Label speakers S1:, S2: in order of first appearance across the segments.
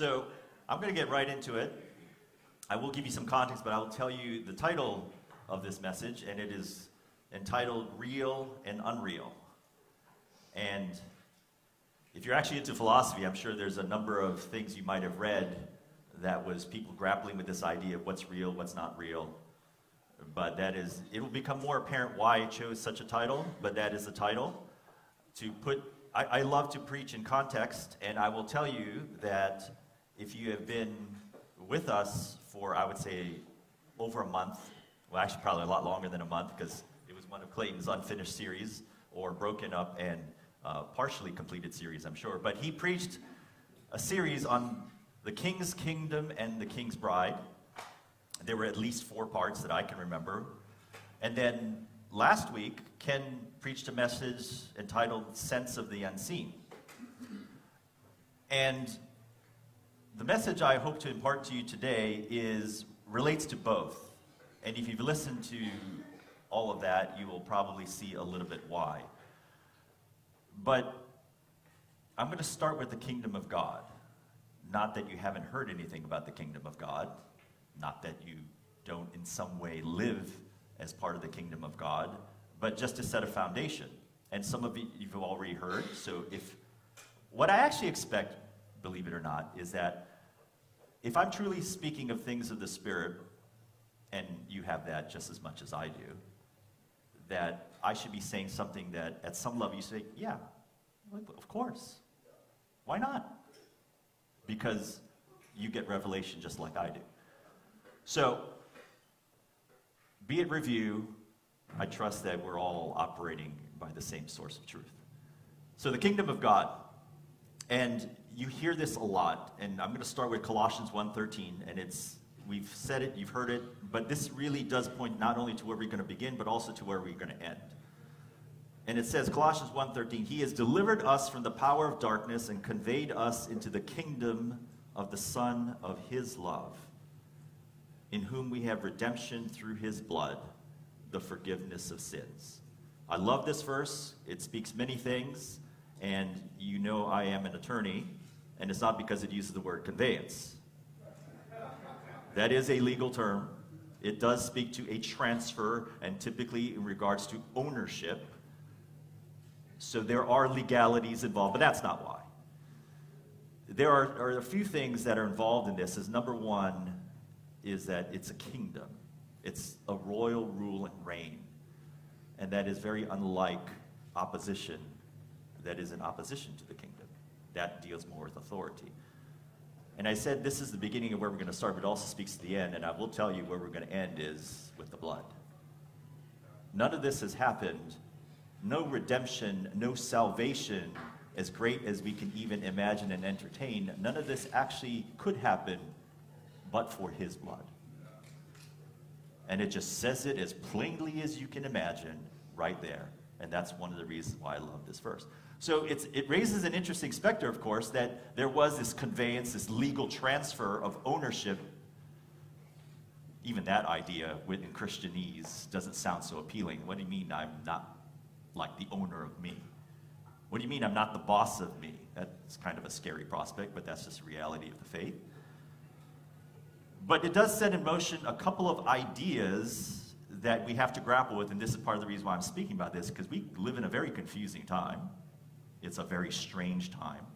S1: So I'm going to get right into it. I will give you some context, but I will tell you the title of this message, and it is entitled Real and Unreal. And if you're actually into philosophy, I'm sure there's a number of things you might have read that was people grappling with this idea of what's real, what's not real. But that is, it will become more apparent why I chose such a title, but that is the title. To put, I, I love to preach in context, and I will tell you that if you have been with us for, I would say, over a month, well, actually, probably a lot longer than a month because it was one of Clayton's unfinished series or broken up and uh, partially completed series, I'm sure. But he preached a series on the King's Kingdom and the King's Bride. There were at least four parts that I can remember. And then last week, Ken preached a message entitled Sense of the Unseen. And the message I hope to impart to you today is relates to both. And if you've listened to all of that, you will probably see a little bit why. But I'm going to start with the kingdom of God. Not that you haven't heard anything about the kingdom of God, not that you don't in some way live as part of the kingdom of God, but just to set a foundation. And some of you you've already heard. So if what I actually expect, believe it or not, is that if I'm truly speaking of things of the Spirit, and you have that just as much as I do, that I should be saying something that at some level you say, yeah, of course. Why not? Because you get revelation just like I do. So, be it review, I trust that we're all operating by the same source of truth. So, the kingdom of God. And you hear this a lot, and I'm going to start with Colossians 1:13, and it's we've said it, you've heard it, but this really does point not only to where we're going to begin, but also to where we're going to end. And it says, Colossians 1:13, He has delivered us from the power of darkness and conveyed us into the kingdom of the Son of His love, in whom we have redemption through His blood, the forgiveness of sins. I love this verse. It speaks many things, and you know I am an attorney, and it's not because it uses the word conveyance. That is a legal term. It does speak to a transfer, and typically in regards to ownership. So there are legalities involved, but that's not why. There are, are a few things that are involved in this. Is number one is that it's a kingdom. It's a royal rule and reign. And that is very unlike opposition that is in opposition to the kingdom. That deals more with authority. And I said this is the beginning of where we're going to start, but it also speaks to the end. And I will tell you where we're going to end is with the blood. None of this has happened. No redemption, no salvation, as great as we can even imagine and entertain, none of this actually could happen but for his blood. And it just says it as plainly as you can imagine right there. And that's one of the reasons why I love this verse. So it raises an interesting specter, of course, that there was this conveyance, this legal transfer of ownership. Even that idea within Christianese doesn't sound so appealing. What do you mean I'm not like the owner of me? What do you mean I'm not the boss of me? That's kind of a scary prospect, but that's just the reality of the faith. But it does set in motion a couple of ideas that we have to grapple with, and this is part of the reason why I'm speaking about this, because we live in a very confusing time. It's a very strange time.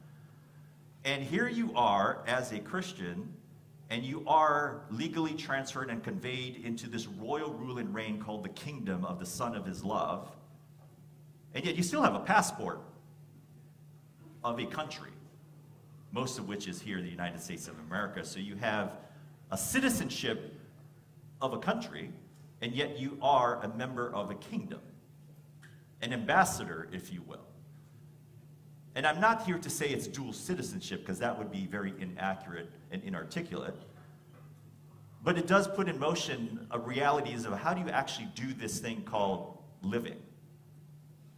S1: And here you are as a Christian, and you are legally transferred and conveyed into this royal rule and reign called the kingdom of the Son of His love. And yet you still have a passport of a country, most of which is here the United States of America. So you have a citizenship of a country, and yet you are a member of a kingdom, an ambassador, if you will. And I'm not here to say it's dual citizenship because that would be very inaccurate and inarticulate. But it does put in motion a realities of how do you actually do this thing called living?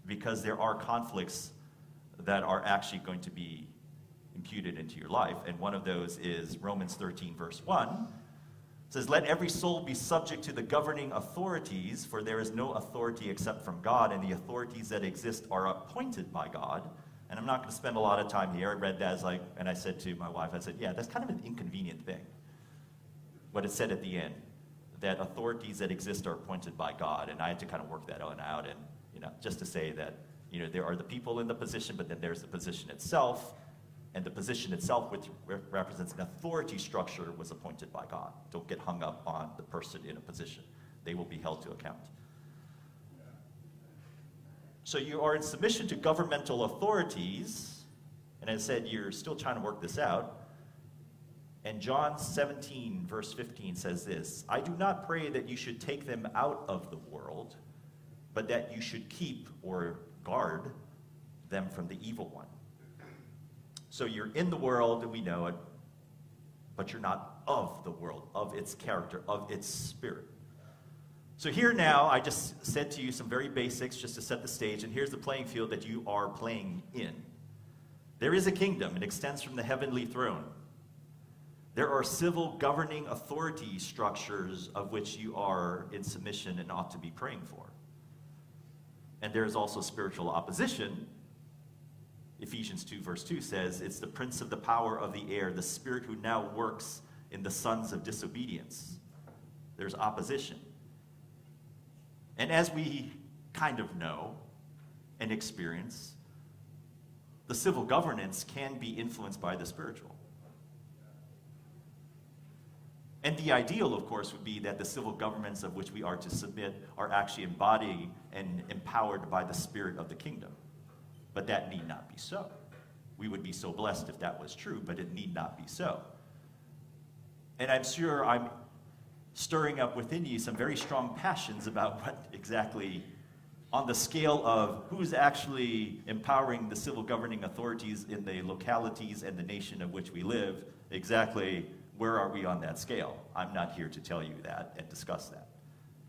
S1: Because there are conflicts that are actually going to be imputed into your life. And one of those is Romans 13, verse 1. It says, Let every soul be subject to the governing authorities, for there is no authority except from God, and the authorities that exist are appointed by God And I'm not going to spend a lot of time here. I read that as like, and I said to my wife, I said, yeah, that's kind of an inconvenient thing. What it said at the end, that authorities that exist are appointed by God. And I had to kind of work that on out and, you know, just to say that, you know, there are the people in the position, but then there's the position itself. And the position itself, which represents an authority structure, was appointed by God. Don't get hung up on the person in a position. They will be held to account. So you are in submission to governmental authorities. And I said, you're still trying to work this out. And John 17, verse 15 says this I do not pray that you should take them out of the world, but that you should keep or guard them from the evil one. So you're in the world, and we know it, but you're not of the world, of its character, of its spirit. So, here now, I just said to you some very basics just to set the stage, and here's the playing field that you are playing in. There is a kingdom, it extends from the heavenly throne. There are civil governing authority structures of which you are in submission and ought to be praying for. And there is also spiritual opposition. Ephesians 2, verse 2 says, It's the prince of the power of the air, the spirit who now works in the sons of disobedience. There's opposition. And as we kind of know and experience, the civil governance can be influenced by the spiritual. And the ideal, of course, would be that the civil governments of which we are to submit are actually embodied and empowered by the spirit of the kingdom. But that need not be so. We would be so blessed if that was true, but it need not be so. And I'm sure I'm stirring up within you some very strong passions about what exactly, on the scale of who's actually empowering the civil governing authorities in the localities and the nation of which we live, exactly where are we on that scale? I'm not here to tell you that and discuss that.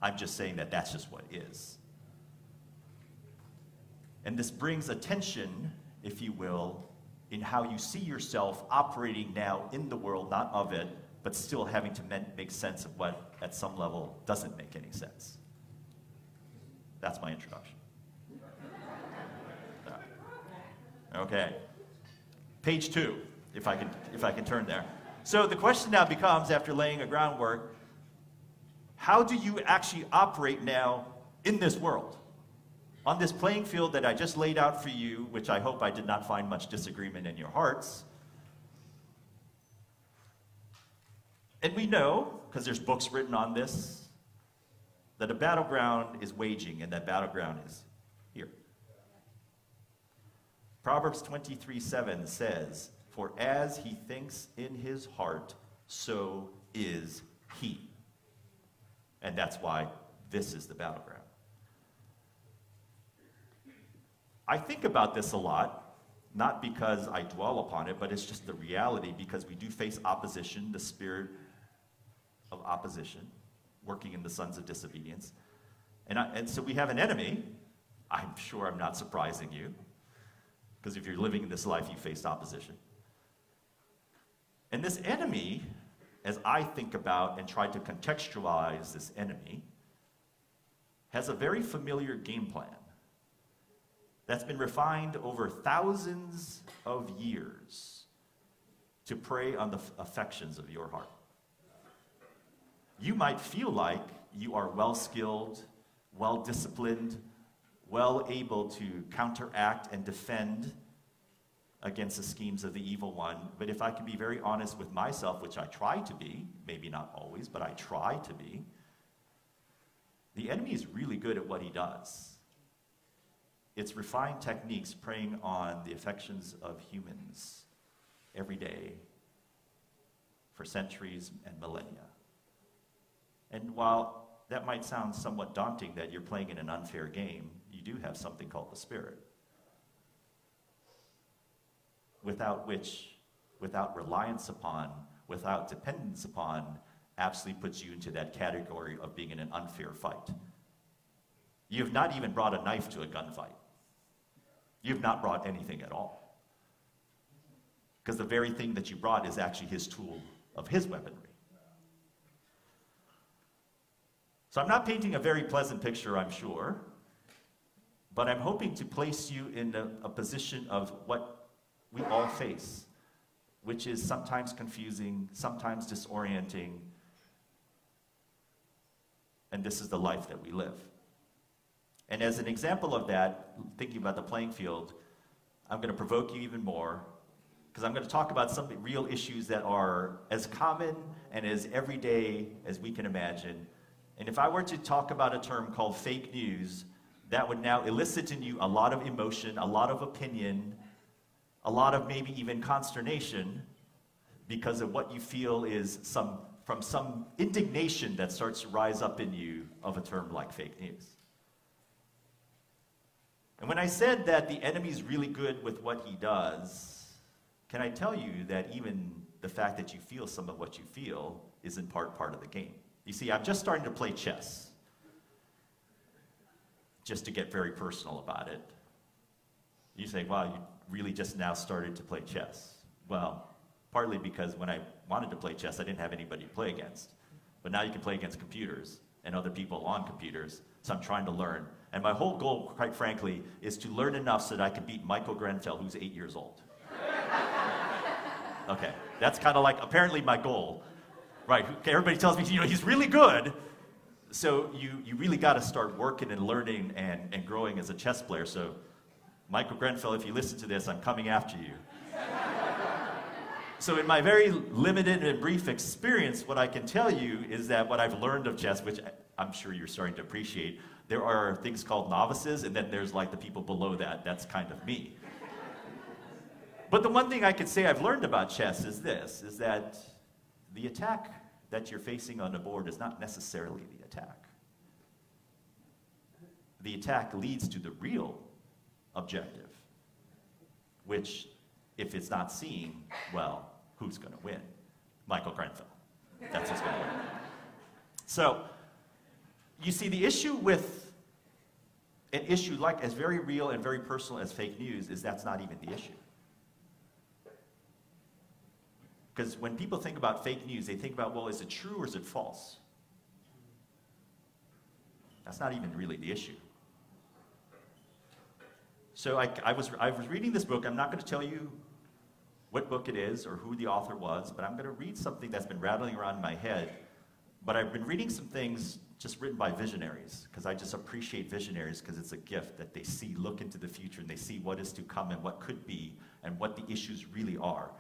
S1: I'm just saying that that's just what is. And this brings attention, if you will, in how you see yourself operating now in the world, not of it, but still having to make sense of what, at some level, doesn't make any sense. That's my introduction. Okay. Page two, if I can, if I can turn there. So the question now becomes, after laying a groundwork, how do you actually operate now in this world? On this playing field that I just laid out for you, which I hope I did not find much disagreement in your hearts, And we know, because there's books written on this, that a battleground is waging, and that battleground is here. Proverbs 23 7 says, For as he thinks in his heart, so is he. And that's why this is the battleground. I think about this a lot, not because I dwell upon it, but it's just the reality because we do face opposition. The Spirit of opposition, working in the sons of disobedience. And, I, and so we have an enemy. I'm sure I'm not surprising you, because if you're living in this life, you face opposition. And this enemy, as I think about and try to contextualize this enemy, has a very familiar game plan that's been refined over thousands of years to prey on the affections of your heart you might feel like you are well skilled, well disciplined, well able to counteract and defend against the schemes of the evil one. But if I can be very honest with myself, which I try to be, maybe not always, but I try to be, the enemy is really good at what he does. It's refined techniques preying on the affections of humans every day for centuries and millennia. And while that might sound somewhat daunting that you're playing in an unfair game, you do have something called the Spirit. Without which, without reliance upon, without dependence upon, absolutely puts you into that category of being in an unfair fight. You have not even brought a knife to a gunfight. You have not brought anything at all. Because the very thing that you brought is actually his tool of his weaponry. So I'm not painting a very pleasant picture, I'm sure. but I'm hoping to place you in a, a position of what we all face, which is sometimes confusing, sometimes disorienting, and this is the life that we live. And as an example of that, thinking about the playing field, I'm going to provoke you even more because I'm going to talk about some real issues that are as common and as everyday as we can imagine. And if I were to talk about a term called fake news, that would now elicit in you a lot of emotion, a lot of opinion, a lot of maybe even consternation because of what you feel is some from some indignation that starts to rise up in you of a term like fake news. And when I said that the enemy's really good with what he does, can I tell you that even the fact that you feel some of what you feel is in part part of the game? You see, I'm just starting to play chess just to get very personal about it. You say, wow, you really just now started to play chess. Well, partly because when I wanted to play chess, I didn't have anybody to play against. But now you can play against computers and other people on computers, so I'm trying to learn. And my whole goal, quite frankly, is to learn enough so that I can beat Michael Grenfell, who's eight years old. okay, that's kind of like apparently my goal. Right, Okay, everybody tells me, you know, he's really good, so you, you really got to start working and learning and, and growing as a chess player. So, Michael Grenfell, if you listen to this, I'm coming after you. so, in my very limited and brief experience, what I can tell you is that what I've learned of chess, which I'm sure you're starting to appreciate, there are things called novices, and then there's like the people below that. That's kind of me. but the one thing I can say I've learned about chess is this: is that the attack that you're facing on the board is not necessarily the attack. The attack leads to the real objective, which, if it's not seen, well, who's going to win? Michael Grenfell. That's who's going to win. So, you see, the issue with an issue like as very real and very personal as fake news is that's not even the issue. Because when people think about fake news, they think about, well, is it true or is it false? That's not even really the issue. So I, I, was, I was reading this book. I'm not going to tell you what book it is or who the author was, but I'm going to read something that's been rattling around in my head. But I've been reading some things just written by visionaries because I just appreciate visionaries because it's a gift that they see, look into the future, and they see what is to come and what could be and what the issues really are.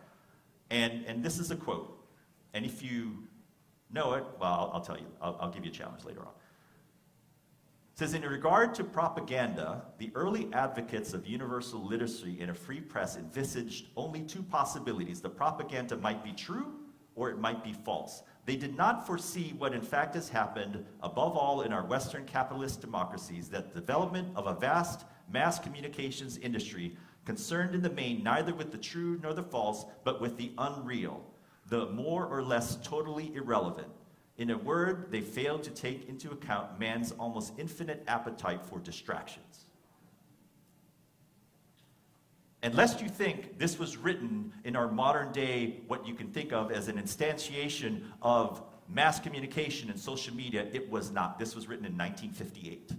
S1: And, and this is a quote. And if you know it, well, I'll, I'll tell you. I'll, I'll give you a challenge later on. It says, in regard to propaganda, the early advocates of universal literacy in a free press envisaged only two possibilities. The propaganda might be true or it might be false. They did not foresee what in fact has happened, above all in our Western capitalist democracies, that development of a vast mass communications industry concerned in the main neither with the true nor the false, but with the unreal, the more or less totally irrelevant. In a word, they fail to take into account man's almost infinite appetite for distractions. And lest you think this was written in our modern day, what you can think of as an instantiation of mass communication and social media, it was not. This was written in 1958.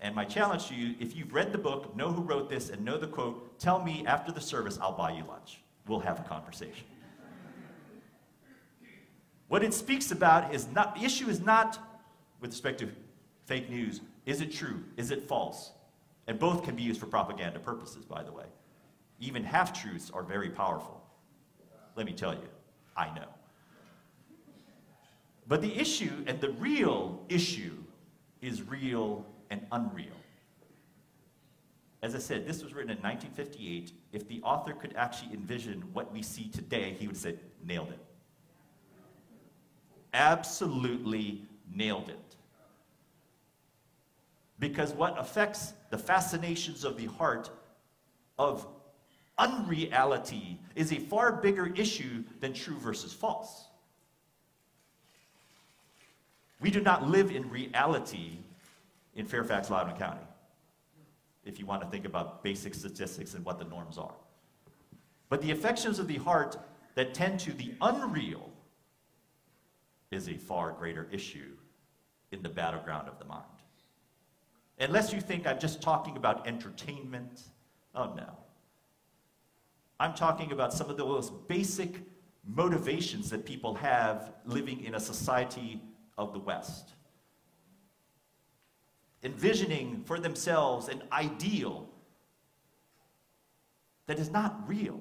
S1: And my challenge to you, if you've read the book, know who wrote this, and know the quote, tell me after the service, I'll buy you lunch. We'll have a conversation. what it speaks about is not, the issue is not with respect to fake news. Is it true? Is it false? And both can be used for propaganda purposes, by the way. Even half truths are very powerful. Let me tell you, I know. But the issue, and the real issue, is real and unreal. As I said, this was written in 1958. If the author could actually envision what we see today, he would say, nailed it. Absolutely nailed it. Because what affects the fascinations of the heart of unreality is a far bigger issue than true versus false. We do not live in reality in Fairfax, Loudoun County, if you want to think about basic statistics and what the norms are. But the affections of the heart that tend to the unreal is a far greater issue in the battleground of the mind. Unless you think I'm just talking about entertainment. Oh, no. I'm talking about some of the most basic motivations that people have living in a society of the West. Envisioning for themselves an ideal that is not real.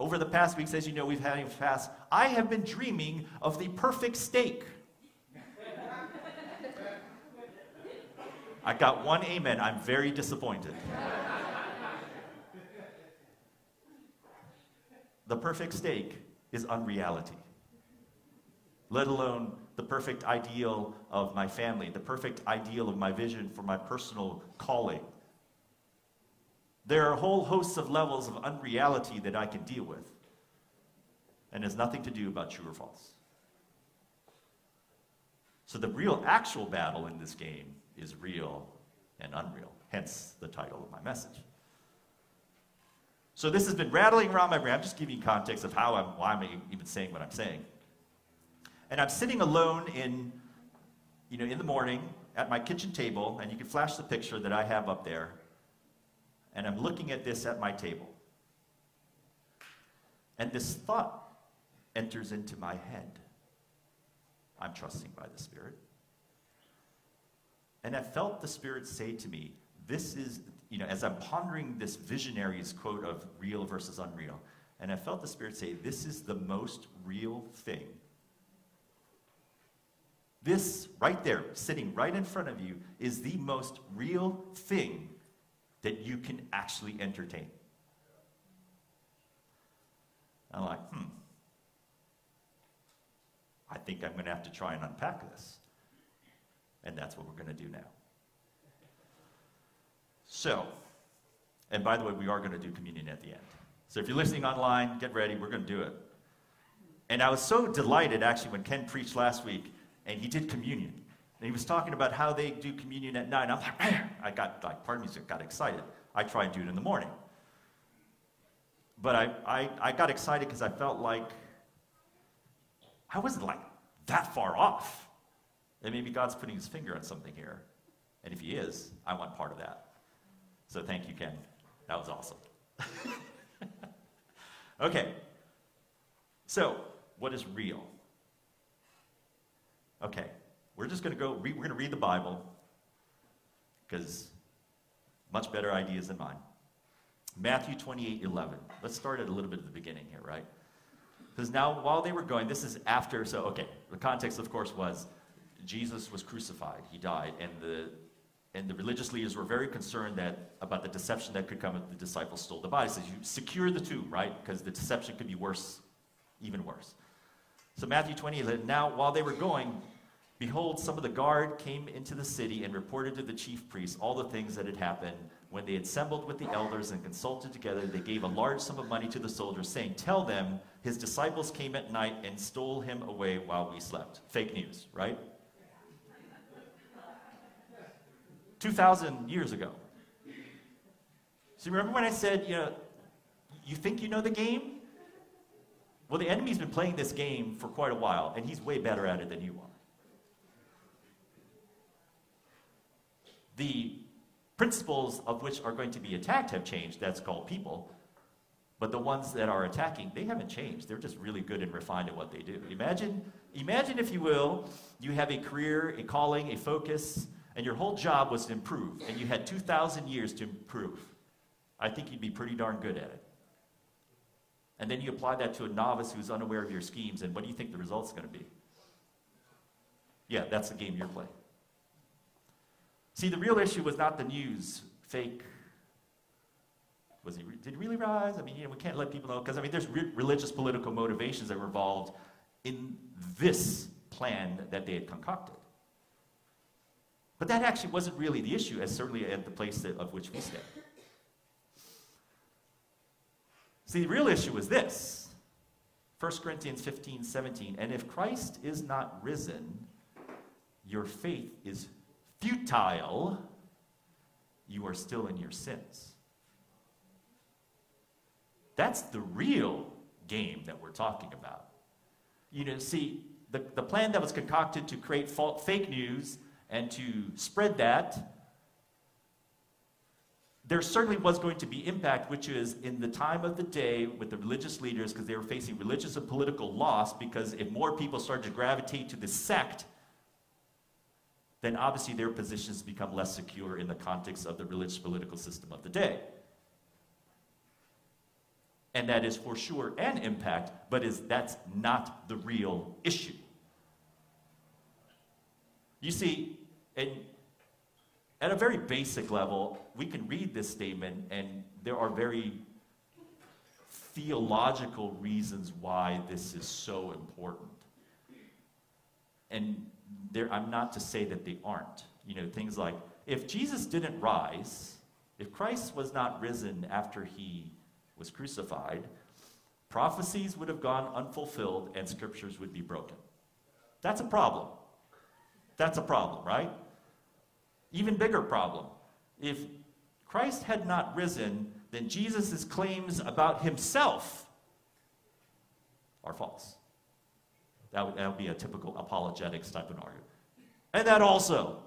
S1: Over the past weeks, as you know, we've had a fast. I have been dreaming of the perfect steak. I got one amen. I'm very disappointed. the perfect steak is unreality, let alone the perfect ideal of my family, the perfect ideal of my vision for my personal calling. There are whole hosts of levels of unreality that I can deal with, and has nothing to do about true or false. So the real actual battle in this game is real and unreal, hence the title of my message. So this has been rattling around my brain. I'm just giving you context of how I'm, why I'm even saying what I'm saying. And I'm sitting alone in, you know, in the morning at my kitchen table, and you can flash the picture that I have up there. And I'm looking at this at my table. And this thought enters into my head. I'm trusting by the Spirit. And I felt the Spirit say to me, This is, you know, as I'm pondering this visionary's quote of real versus unreal, and I felt the Spirit say, This is the most real thing. This right there, sitting right in front of you, is the most real thing that you can actually entertain. I'm like, hmm. I think I'm going to have to try and unpack this. And that's what we're going to do now. So, and by the way, we are going to do communion at the end. So if you're listening online, get ready. We're going to do it. And I was so delighted, actually, when Ken preached last week and he did communion. And he was talking about how they do communion at night. I'm like, man, I got, like, pardon me, I got excited. I try and do it in the morning. But I, I, I got excited because I felt like I wasn't like that far off. And maybe God's putting his finger on something here. And if he is, I want part of that. So thank you, Ken. That was awesome. okay. So, what is real? Okay. We're just going to go, we're going to read the Bible because much better ideas than mine. Matthew 28 11. Let's start at a little bit at the beginning here, right? Because now, while they were going, this is after, so, okay, the context, of course, was Jesus was crucified, he died, and the and the religious leaders were very concerned that about the deception that could come if the disciples stole the body. Says you secure the tomb, right? Because the deception could be worse, even worse. So Matthew 20, now while they were going, behold, some of the guard came into the city and reported to the chief priests all the things that had happened. When they assembled with the elders and consulted together, they gave a large sum of money to the soldiers, saying, Tell them his disciples came at night and stole him away while we slept. Fake news, right? 2,000 years ago. So remember when I said, you know, you think you know the game? Well, the enemy's been playing this game for quite a while, and he's way better at it than you are. The principles of which are going to be attacked have changed. That's called people. But the ones that are attacking, they haven't changed. They're just really good and refined at what they do. Imagine, imagine, if you will, you have a career, a calling, a focus, and your whole job was to improve, and you had 2,000 years to improve, I think you'd be pretty darn good at it. And then you apply that to a novice who's unaware of your schemes, and what do you think the result's going to be? Yeah, that's the game you're playing. See, the real issue was not the news, fake. Was he, did he really rise? I mean, you know, we can't let people know, because, I mean, there's re- religious political motivations that were involved in this plan that they had concocted. But that actually wasn't really the issue, as certainly at the place that, of which we stay. See, the real issue is this 1 Corinthians 15 17. And if Christ is not risen, your faith is futile. You are still in your sins. That's the real game that we're talking about. You know, see, the, the plan that was concocted to create fake news and to spread that, there certainly was going to be impact, which is in the time of the day with the religious leaders, because they were facing religious and political loss, because if more people started to gravitate to the sect, then obviously their positions become less secure in the context of the religious political system of the day. And that is for sure an impact, but is that's not the real issue. You see, and at a very basic level, we can read this statement, and there are very theological reasons why this is so important. And there, I'm not to say that they aren't. You know, things like if Jesus didn't rise, if Christ was not risen after he was crucified, prophecies would have gone unfulfilled and scriptures would be broken. That's a problem. That's a problem, right? Even bigger problem. If Christ had not risen, then Jesus' claims about himself are false. That would, that would be a typical apologetics type of argument. And that also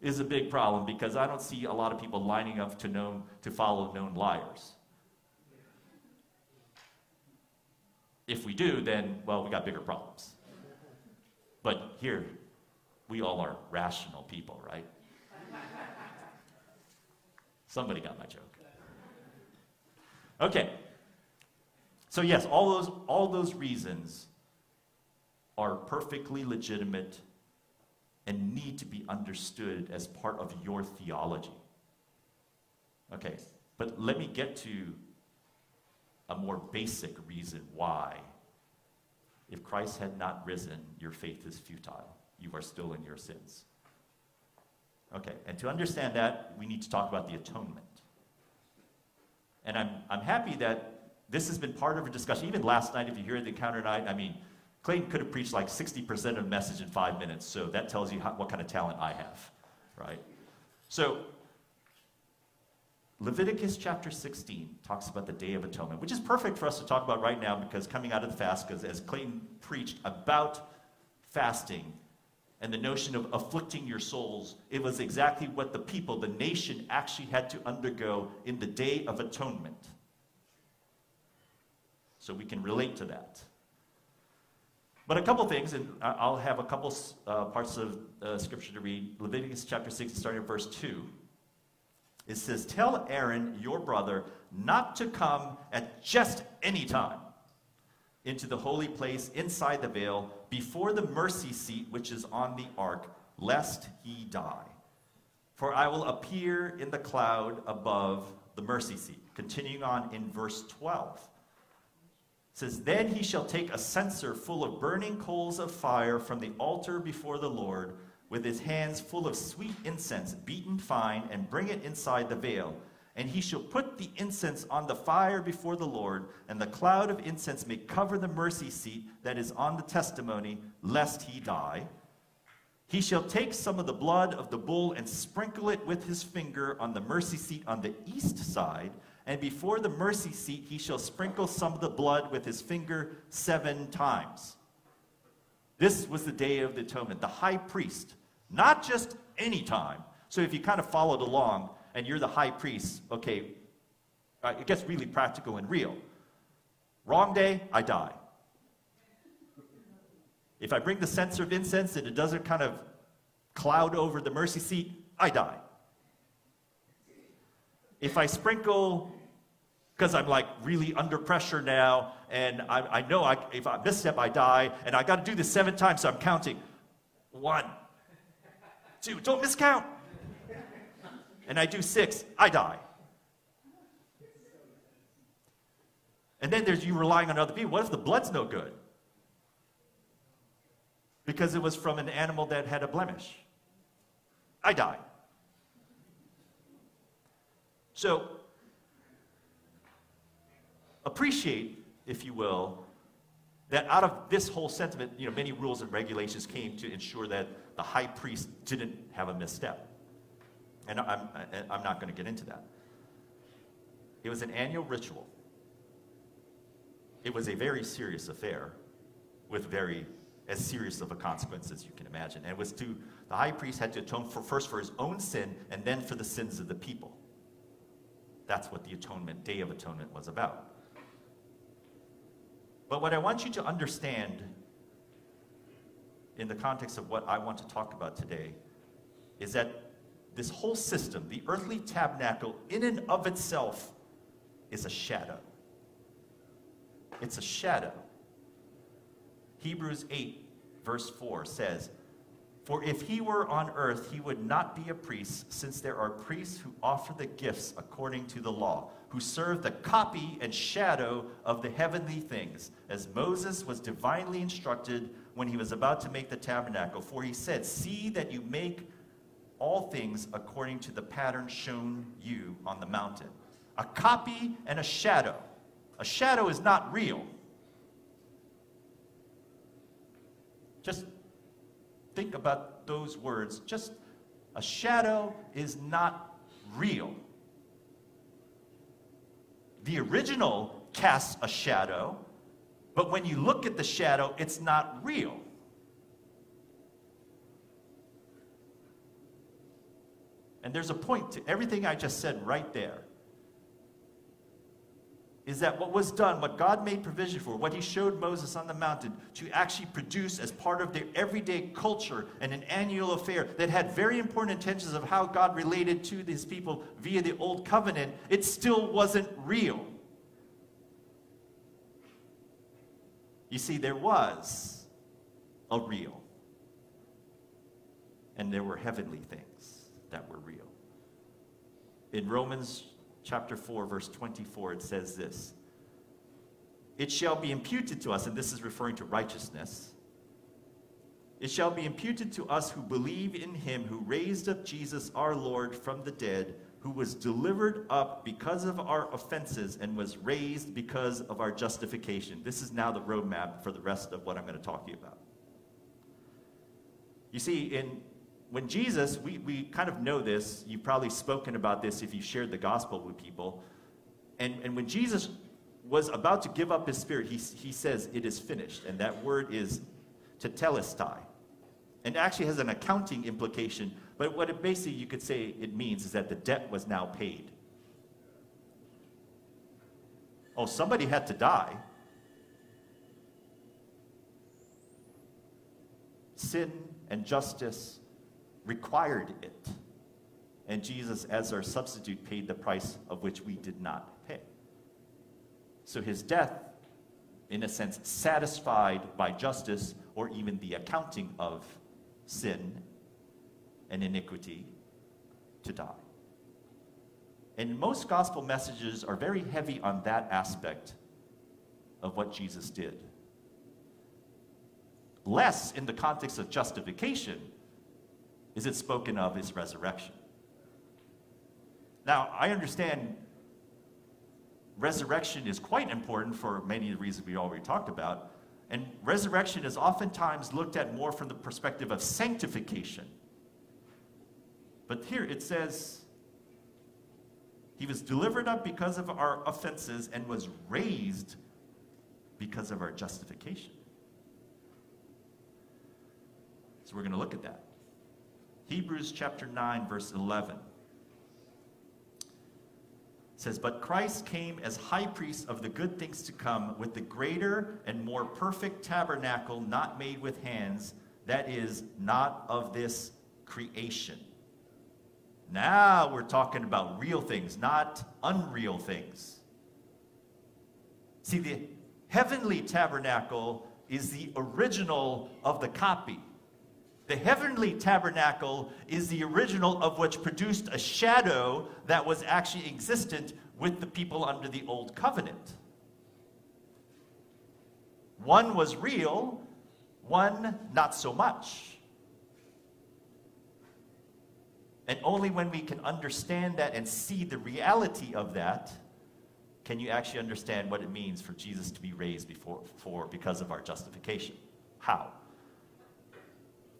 S1: is a big problem because I don't see a lot of people lining up to, known, to follow known liars. If we do, then, well, we got bigger problems. But here, we all are rational people, right? Somebody got my joke. Okay. So yes, all those all those reasons are perfectly legitimate and need to be understood as part of your theology. Okay. But let me get to a more basic reason why if Christ had not risen, your faith is futile you are still in your sins. Okay, and to understand that, we need to talk about the atonement. And I'm, I'm happy that this has been part of a discussion. Even last night, if you hear the encounter night, I mean, Clayton could have preached like 60% of the message in five minutes, so that tells you how, what kind of talent I have, right? So, Leviticus chapter 16 talks about the Day of Atonement, which is perfect for us to talk about right now because coming out of the fast, because as Clayton preached about fasting, and the notion of afflicting your souls, it was exactly what the people, the nation, actually had to undergo in the Day of Atonement. So we can relate to that. But a couple things, and I'll have a couple uh, parts of uh, scripture to read. Leviticus chapter 6, starting at verse 2. It says, Tell Aaron, your brother, not to come at just any time into the holy place inside the veil before the mercy seat which is on the ark, lest he die. For I will appear in the cloud above the mercy seat. Continuing on in verse 12. Says, Then he shall take a censer full of burning coals of fire from the altar before the Lord, with his hands full of sweet incense, beaten fine, and bring it inside the veil and he shall put the incense on the fire before the Lord, and the cloud of incense may cover the mercy seat that is on the testimony, lest he die. He shall take some of the blood of the bull and sprinkle it with his finger on the mercy seat on the east side, and before the mercy seat he shall sprinkle some of the blood with his finger seven times. This was the day of the atonement. The high priest, not just any time. So if you kind of followed along, and you're the high priest, okay, uh, it gets really practical and real. Wrong day, I die. If I bring the censer of incense and it doesn't kind of cloud over the mercy seat, I die. If I sprinkle, because I'm like really under pressure now, and I, I know I, if I misstep, I die, and I got to do this seven times, so I'm counting. One, two, don't miscount and I do six, I die. And then there's you relying on other people. What if the blood's no good? Because it was from an animal that had a blemish. I die. So, appreciate, if you will, that out of this whole sentiment, you know, many rules and regulations came to ensure that the high priest didn't have a misstep. And I'm, I'm not going to get into that. It was an annual ritual. It was a very serious affair with very as serious of a consequence as you can imagine. And it was to, the high priest had to atone for, first for his own sin and then for the sins of the people. That's what the atonement, Day of Atonement, was about. But what I want you to understand in the context of what I want to talk about today is that this whole system, the earthly tabernacle, in and of itself, is a shadow. It's a shadow. Hebrews 8, verse 4 says, For if he were on earth, he would not be a priest, since there are priests who offer the gifts according to the law, who serve the copy and shadow of the heavenly things, as Moses was divinely instructed when he was about to make the tabernacle. For he said, See that you make all things according to the pattern shown you on the mountain. A copy and a shadow. A shadow is not real. Just think about those words. Just a shadow is not real. The original casts a shadow, but when you look at the shadow, it's not real. And there's a point to everything I just said right there is that what was done, what God made provision for, what He showed Moses on the mountain to actually produce as part of their everyday culture and an annual affair that had very important intentions of how God related to these people via the Old Covenant, it still wasn't real. You see, there was a real, and there were heavenly things that were real. In Romans chapter 4, verse 24, it says this It shall be imputed to us, and this is referring to righteousness. It shall be imputed to us who believe in him who raised up Jesus our Lord from the dead, who was delivered up because of our offenses and was raised because of our justification. This is now the roadmap for the rest of what I'm going to talk to you about. You see, in when Jesus, we, we kind of know this, you've probably spoken about this if you shared the gospel with people. And, and when Jesus was about to give up his spirit, he, he says, It is finished. And that word is tetelestai. And actually has an accounting implication, but what it basically you could say it means is that the debt was now paid. Oh, somebody had to die. Sin and justice required it. And Jesus, as our substitute, paid the price of which we did not pay. So his death, in a sense, satisfied by justice or even the accounting of sin and iniquity to die. And most gospel messages are very heavy on that aspect of what Jesus did. Less in the context of justification, is it spoken of as resurrection. Now, I understand resurrection is quite important for many of the reasons we already talked about. And resurrection is oftentimes looked at more from the perspective of sanctification. But here it says, He was delivered up because of our offenses and was raised because of our justification. So we're going to look at that. Hebrews chapter 9, verse 11 says, But Christ came as high priest of the good things to come with the greater and more perfect tabernacle not made with hands, that is, not of this creation. Now we're talking about real things, not unreal things. See, the heavenly tabernacle is the original of the copy. The heavenly tabernacle is the original of which produced a shadow that was actually existent with the people under the old covenant. One was real, one not so much. And only when we can understand that and see the reality of that can you actually understand what it means for Jesus to be raised before, for, because of our justification. How?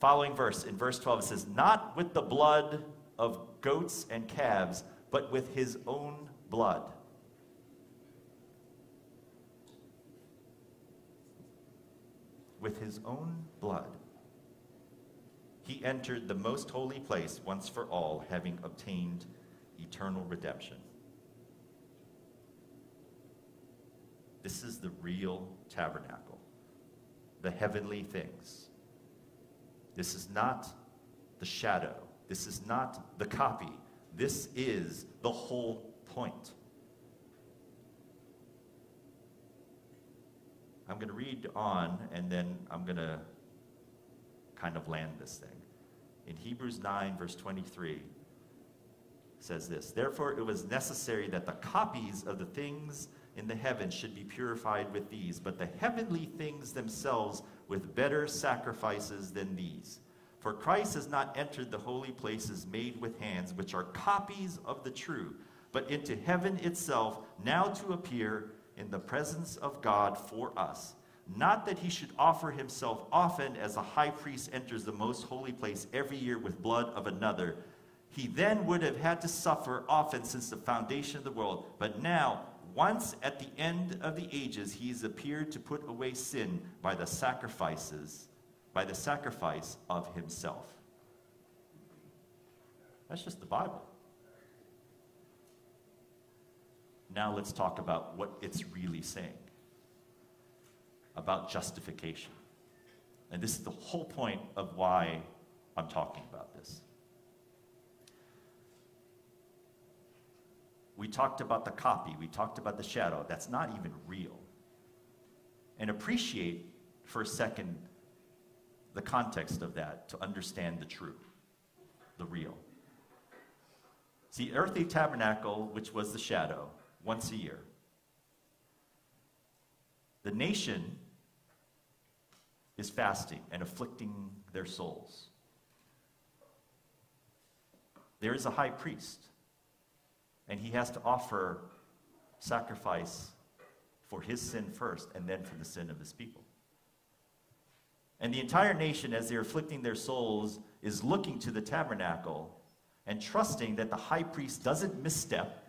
S1: Following verse, in verse 12, it says, Not with the blood of goats and calves, but with his own blood. with his own blood, he entered the most holy place once for all, having obtained eternal redemption. This is the real tabernacle, the heavenly things. This is not the shadow. This is not the copy. This is the whole point. I'm going to read on and then I'm going to kind of land this thing. In Hebrews 9, verse 23, says this Therefore, it was necessary that the copies of the things in the heavens should be purified with these, but the heavenly things themselves with better sacrifices than these. For Christ has not entered the holy places made with hands, which are copies of the true, but into heaven itself, now to appear in the presence of God for us. Not that he should offer himself often as a high priest enters the most holy place every year with blood of another. He then would have had to suffer often since the foundation of the world. But now, once at the end of the ages, he has appeared to put away sin by the sacrifices, by the sacrifice of himself. That's just the Bible. Now let's talk about what it's really saying about justification. And this is the whole point of why I'm talking about this. We talked about the copy, we talked about the shadow. That's not even real. And appreciate for a second the context of that to understand the true, the real. See, earthly tabernacle, which was the shadow, once a year. The nation is fasting and afflicting their souls. There is a high priest, and he has to offer sacrifice for his sin first and then for the sin of his people. And the entire nation, as they're afflicting their souls, is looking to the tabernacle and trusting that the high priest doesn't misstep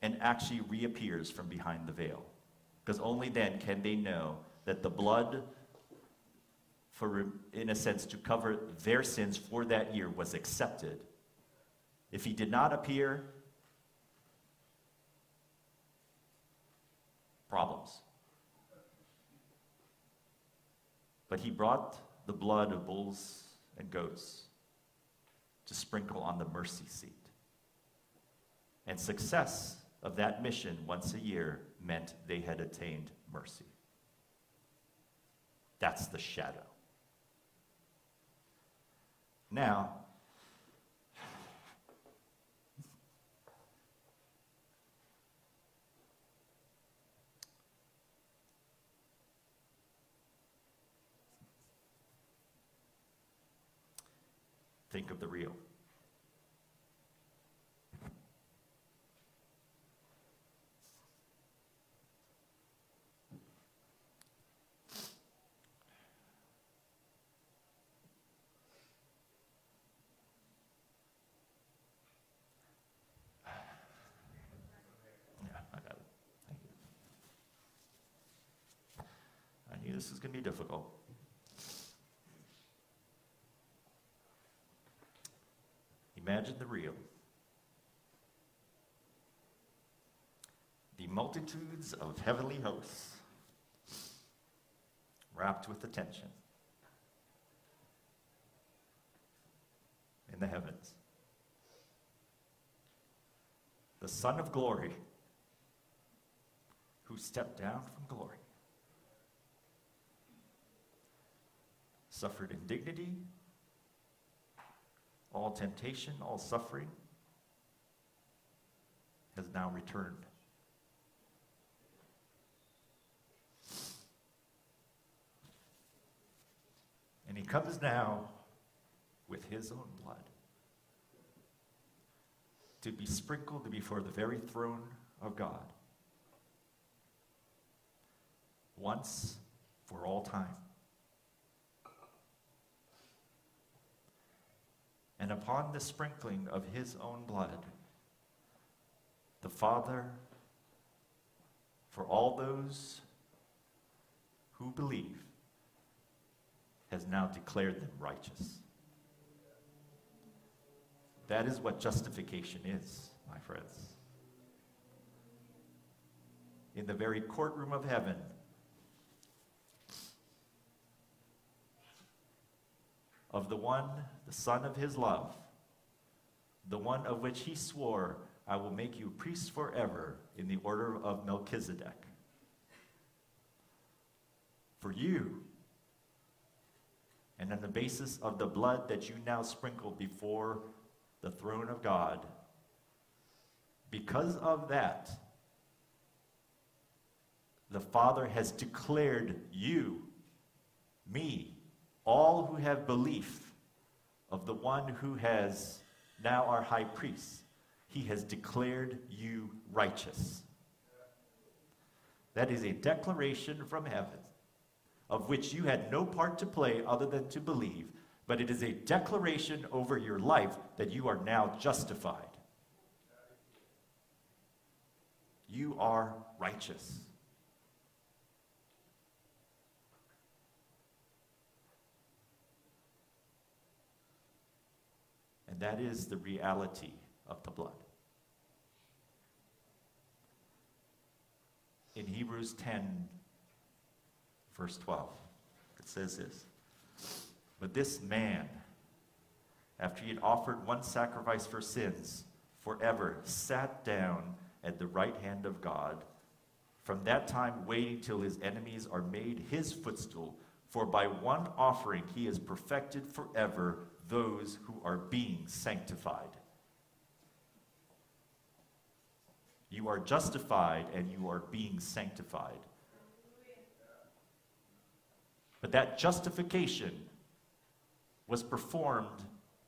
S1: and actually reappears from behind the veil. Because only then can they know that the blood, for, in a sense, to cover their sins for that year was accepted. If he did not appear, problems. But he brought the blood of bulls and goats to sprinkle on the mercy seat. And success of that mission once a year meant they had attained mercy. That's the shadow. Now, think of the real. I knew this is going to be difficult. Imagine the real. The multitudes of heavenly hosts rapt with attention in the heavens. The Son of Glory who stepped down from glory suffered indignity, all temptation, all suffering, has now returned. And he comes now with his own blood to be sprinkled before the very throne of God once for all time. And upon the sprinkling of his own blood, the Father, for all those who believe has now declared them righteous. That is what justification is, my friends. In the very courtroom of heaven, of the one, the Son of his love, the one of which he swore, I will make you priests forever in the order of Melchizedek. For you, and on the basis of the blood that you now sprinkle before the throne of God, because of that, the Father has declared you, me, all who have belief of the one who has now our high priest, he has declared you righteous. That is a declaration from heaven of which you had no part to play other than to believe, but it is a declaration over your life that you are now justified. You are righteous. And that is the reality of the blood. In Hebrews 10, verse 12, it says this But this man, after he had offered one sacrifice for sins forever, sat down at the right hand of God. From that time, waiting till his enemies are made his footstool. For by one offering he has perfected forever those who are being sanctified. You are justified and you are being sanctified. But that justification was performed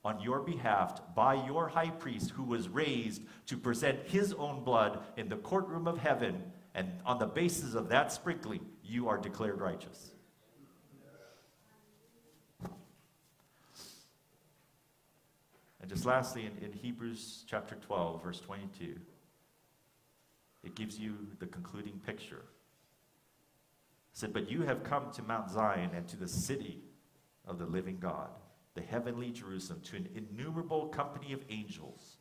S1: on your behalf by your high priest who was raised to present his own blood in the courtroom of heaven. And on the basis of that sprinkling, you are declared righteous. And just lastly, in, in Hebrews chapter 12, verse 22, it gives you the concluding picture. It said, But you have come to Mount Zion and to the city of the living God, the heavenly Jerusalem, to an innumerable company of angels,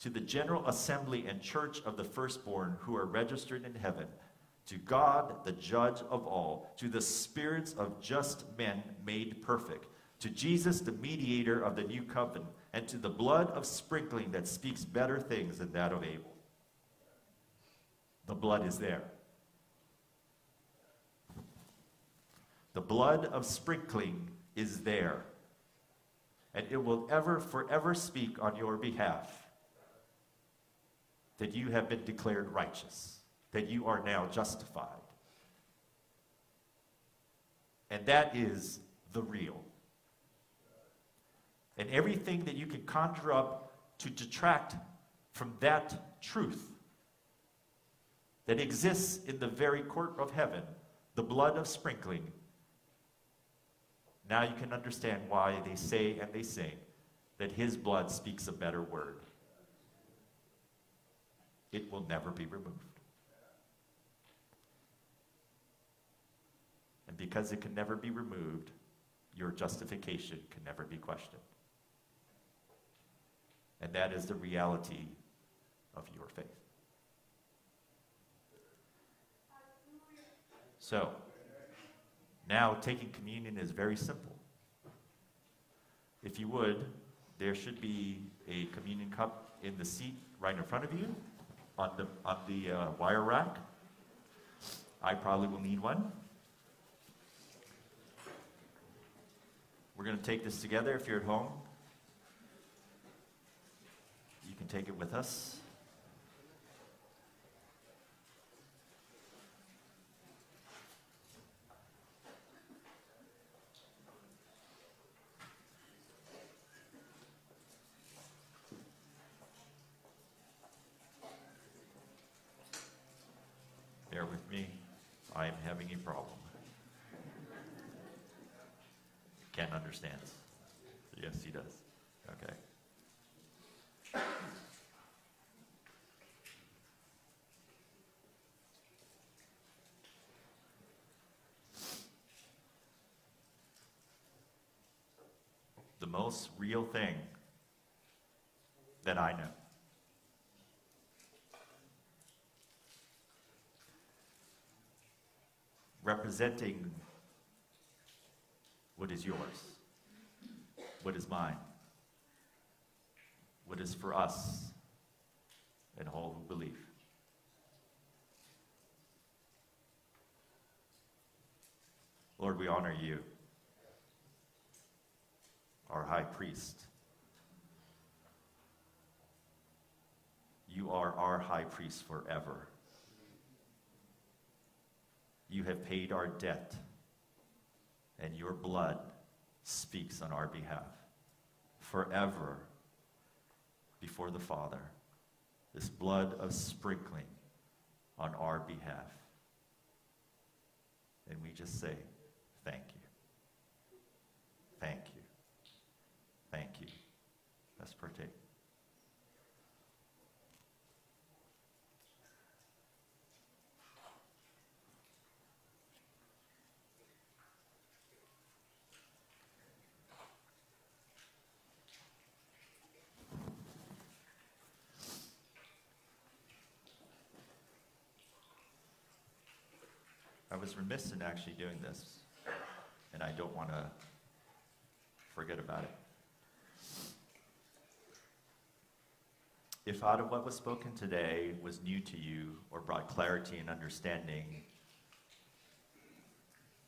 S1: to the general assembly and church of the firstborn who are registered in heaven, to God, the judge of all, to the spirits of just men made perfect, to Jesus, the mediator of the new covenant and to the blood of sprinkling that speaks better things than that of Abel. The blood is there. The blood of sprinkling is there. And it will ever, forever speak on your behalf that you have been declared righteous, that you are now justified. And that is the real and everything that you can conjure up to detract from that truth that exists in the very court of heaven, the blood of sprinkling. Now you can understand why they say and they sing that his blood speaks a better word. It will never be removed. And because it can never be removed, your justification can never be questioned. And that is the reality of your faith. So, now taking communion is very simple. If you would, there should be a communion cup in the seat right in front of you on the, on the uh, wire rack. I probably will need one. We're going to take this together if you're at home can take it with us. Bear with me. I am having a problem. Ken understands. Yes, he does. Okay. The most real thing that I know. Representing what is yours, what is mine, what is for us and all who believe. Lord, we honor you, our high priest. You are our high priest forever. You have paid our debt, and your blood speaks on our behalf forever before the Father. This blood of sprinkling on our behalf. And we just say, Thank you. Thank you. Let's partake. I was remiss in actually doing this, and I don't want to forget about it. If out of what was spoken today was new to you or brought clarity and understanding,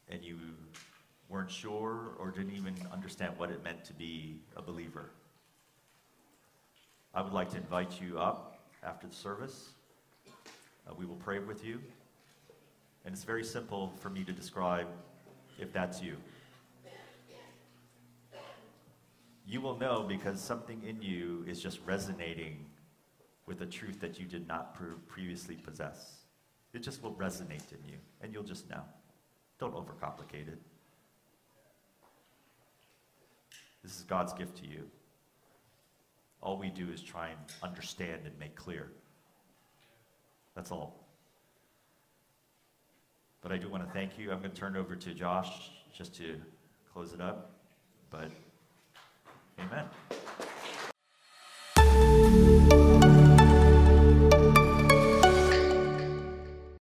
S1: and you weren't sure or didn't even understand what it meant to be a believer, I would like to invite you up after the service. Uh, we will pray with you. And it's very simple for me to describe if that's you. You will know because something in you is just resonating with a truth that you did not pre- previously possess. It just will resonate in you, and you'll just know. Don't overcomplicate it. This is God's gift to you. All we do is try and understand and make clear. That's all. But I do want to thank you. I'm going to turn it over to Josh just to close it up. But amen.